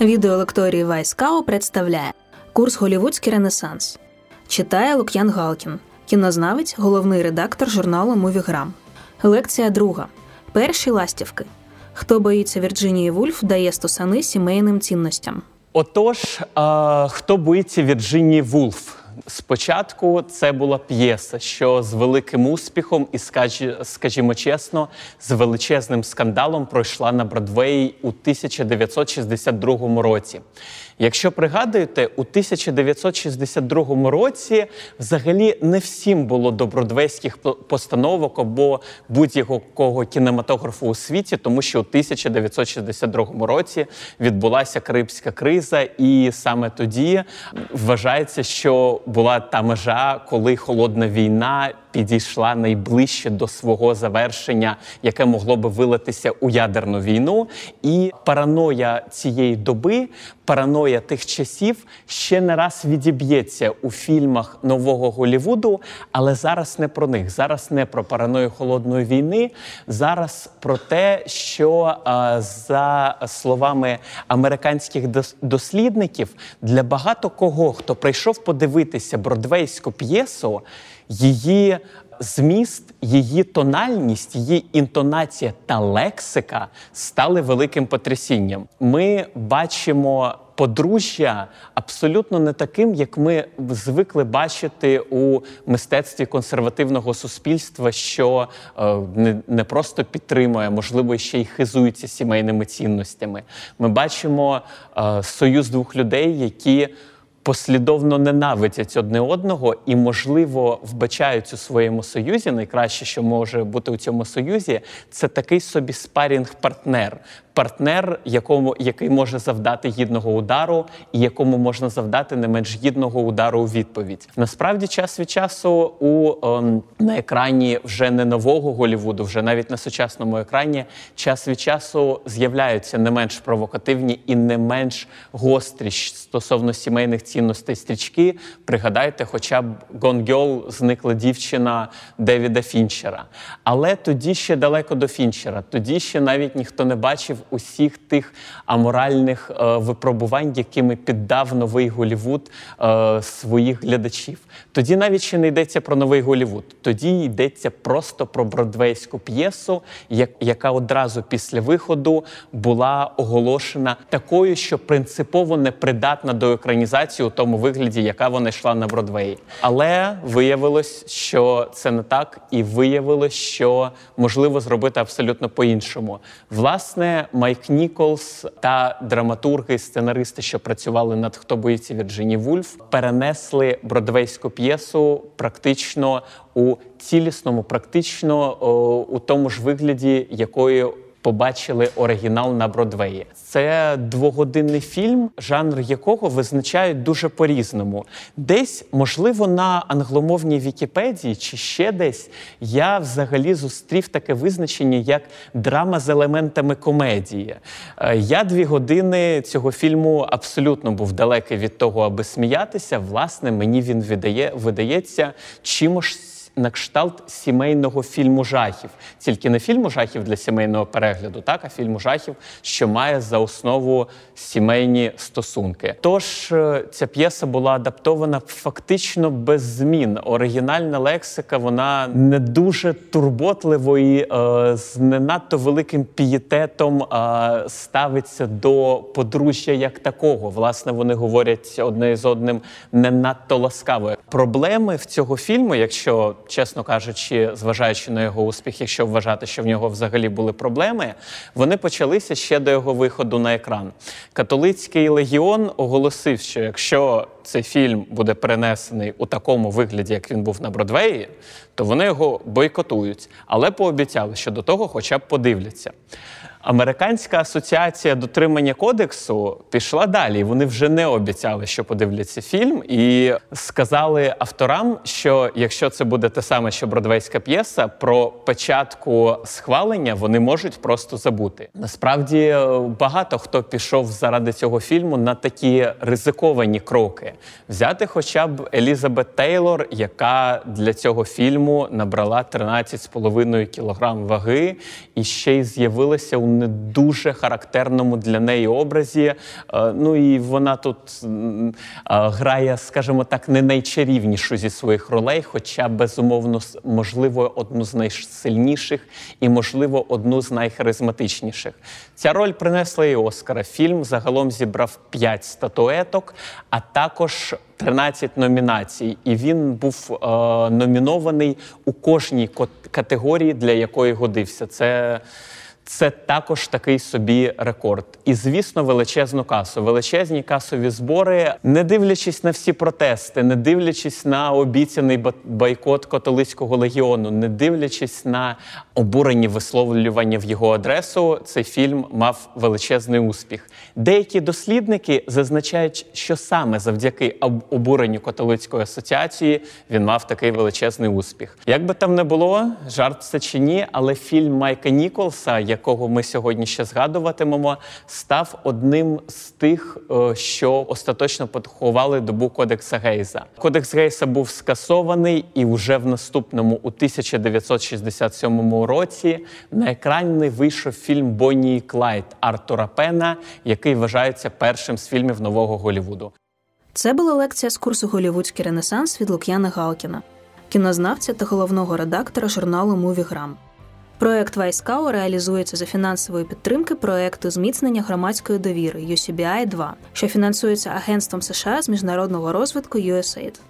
Відеолекторії Вайскао представляє курс Голівудський Ренесанс. Читає Лук'ян Галкін, кінознавець, головний редактор журналу Мувіграм. Лекція друга. Перші ластівки. Хто боїться Вірджинії Вульф, дає стосани сімейним цінностям. Отож, а, хто боїться Вірджинії Вулф? Спочатку це була п'єса, що з великим успіхом і, скажі- скажімо чесно, з величезним скандалом пройшла на Бродвеї у 1962 році. Якщо пригадуєте, у 1962 році взагалі не всім було до бродвейських постановок або будь-якого кінематографу у світі, тому що у 1962 році відбулася Карибська криза, і саме тоді вважається, що була та межа, коли холодна війна підійшла найближче до свого завершення, яке могло би вилитися у ядерну війну. І параноя цієї доби, параноя тих часів ще не раз відіб'ється у фільмах нового Голівуду, але зараз не про них. Зараз не про параною холодної війни. Зараз про те, що за словами американських дос- дослідників, для багато кого, хто прийшов подивитися бродвейську п'єсу, її зміст, її тональність, її інтонація та лексика стали великим потрясінням. Ми бачимо. Подружжя абсолютно не таким, як ми звикли бачити у мистецтві консервативного суспільства, що е, не, не просто підтримує, можливо, ще й хизується сімейними цінностями. Ми бачимо е, союз двох людей, які послідовно ненавидять одне одного і, можливо, вбачають у своєму союзі. Найкраще, що може бути у цьому союзі, це такий собі спарінг-партнер. Партнер, якому який може завдати гідного удару, і якому можна завдати не менш гідного удару у відповідь. Насправді, час від часу у ем, на екрані вже не нового Голівуду, вже навіть на сучасному екрані, час від часу з'являються не менш провокативні і не менш гострі стосовно сімейних цінностей стрічки. Пригадайте, хоча б Girl зникла дівчина Девіда Фінчера. Але тоді ще далеко до Фінчера. Тоді ще навіть ніхто не бачив усіх тих аморальних е, випробувань, якими піддав новий Голівуд е, своїх глядачів. Тоді навіть ще не йдеться про новий Голівуд. Тоді йдеться просто про бродвейську п'єсу, як- яка одразу після виходу була оголошена такою, що принципово непридатна до екранізації у тому вигляді, яка вона йшла на Бродвеї. Але виявилось, що це не так, і виявилось, що можливо зробити абсолютно по-іншому. Власне, Майк Ніколс та драматурги сценаристи, що працювали над хто боїться Вірджині Вульф, перенесли бродвейську п'єсу практично у цілісному, практично у тому ж вигляді, якою побачили оригінал на Бродвеї. Це двогодинний фільм, жанр якого визначають дуже по-різному. Десь, можливо, на англомовній Вікіпедії чи ще десь я взагалі зустрів таке визначення як драма з елементами комедії. Е, Я дві години цього фільму абсолютно був далекий від того, аби сміятися. Власне, мені він видає, видається чимось на кшталт сімейного фільму жахів, тільки не фільму жахів для сімейного перегляду, так а фільму жахів, що має за основу сімейні стосунки. Тож е, ця п'єса була адаптована фактично без змін. Оригінальна лексика вона не дуже турботливо і е, з не надто великим пієтетом е, ставиться до подружжя як такого. Власне, вони говорять одне з одним не надто ласкаво. Проблеми в цього фільму, якщо чесно кажучи, зважаючи на його успіх, якщо вважати, що в нього взагалі були проблеми, вони почалися ще до його виходу на екран. Католицький легіон оголосив, що якщо цей фільм буде перенесений у такому вигляді, як він був на Бродвеї, то вони його бойкотують, але пообіцяли, що до того хоча б подивляться. Американська асоціація дотримання кодексу пішла далі. Вони вже не обіцяли, що подивляться фільм, і сказали авторам, що якщо це буде те саме, що бродвейська п'єса, про початку схвалення вони можуть просто забути. Насправді е, багато хто пішов заради цього фільму на такі ризиковані кроки. Взяти хоча б Елізабет Тейлор, яка для цього фільму набрала 13,5 кілограм ваги, і ще й з'явилася у не дуже характерному для неї образі. Е, ну і вона тут грає, скажімо так, не найчарівнішу зі своїх ролей, хоча безумовно можливо одну з найсильніших і, можливо, одну з найхаризматичніших. Ця роль принесла і Оскара. Фільм загалом зібрав 5 статуеток, а також 13 номінацій. І він був е, номінований у кожній категорії, для якої годився. Це це також такий собі рекорд. І, звісно, величезну касу. Величезні касові збори, не дивлячись на всі протести, не дивлячись на обіцяний бойкот католицького легіону, не дивлячись на обурені висловлювання в його адресу, цей фільм мав величезний успіх. Деякі дослідники зазначають, що саме завдяки обуренню католицької асоціації він мав такий величезний успіх. Як би там не було, жарт це чи ні, але фільм Майка Ніколса, якого ми сьогодні ще згадуватимемо, став одним з тих, е, що остаточно поховали добу Кодекса Гейза. Кодекс Гейса був скасований, і вже в наступному, у 1967 році, на екрані вийшов фільм Бонні і Клайд Артура Пена, який вважається першим з фільмів нового Голівуду. Це була лекція з курсу Голівудський Ренесанс від Лук'яна Галкіна, кінознавця та головного редактора журналу Мувіграм. Проект Вайскау реалізується за фінансової підтримки проекту зміцнення громадської довіри UCBI 2 що фінансується Агентством США з міжнародного розвитку USAID.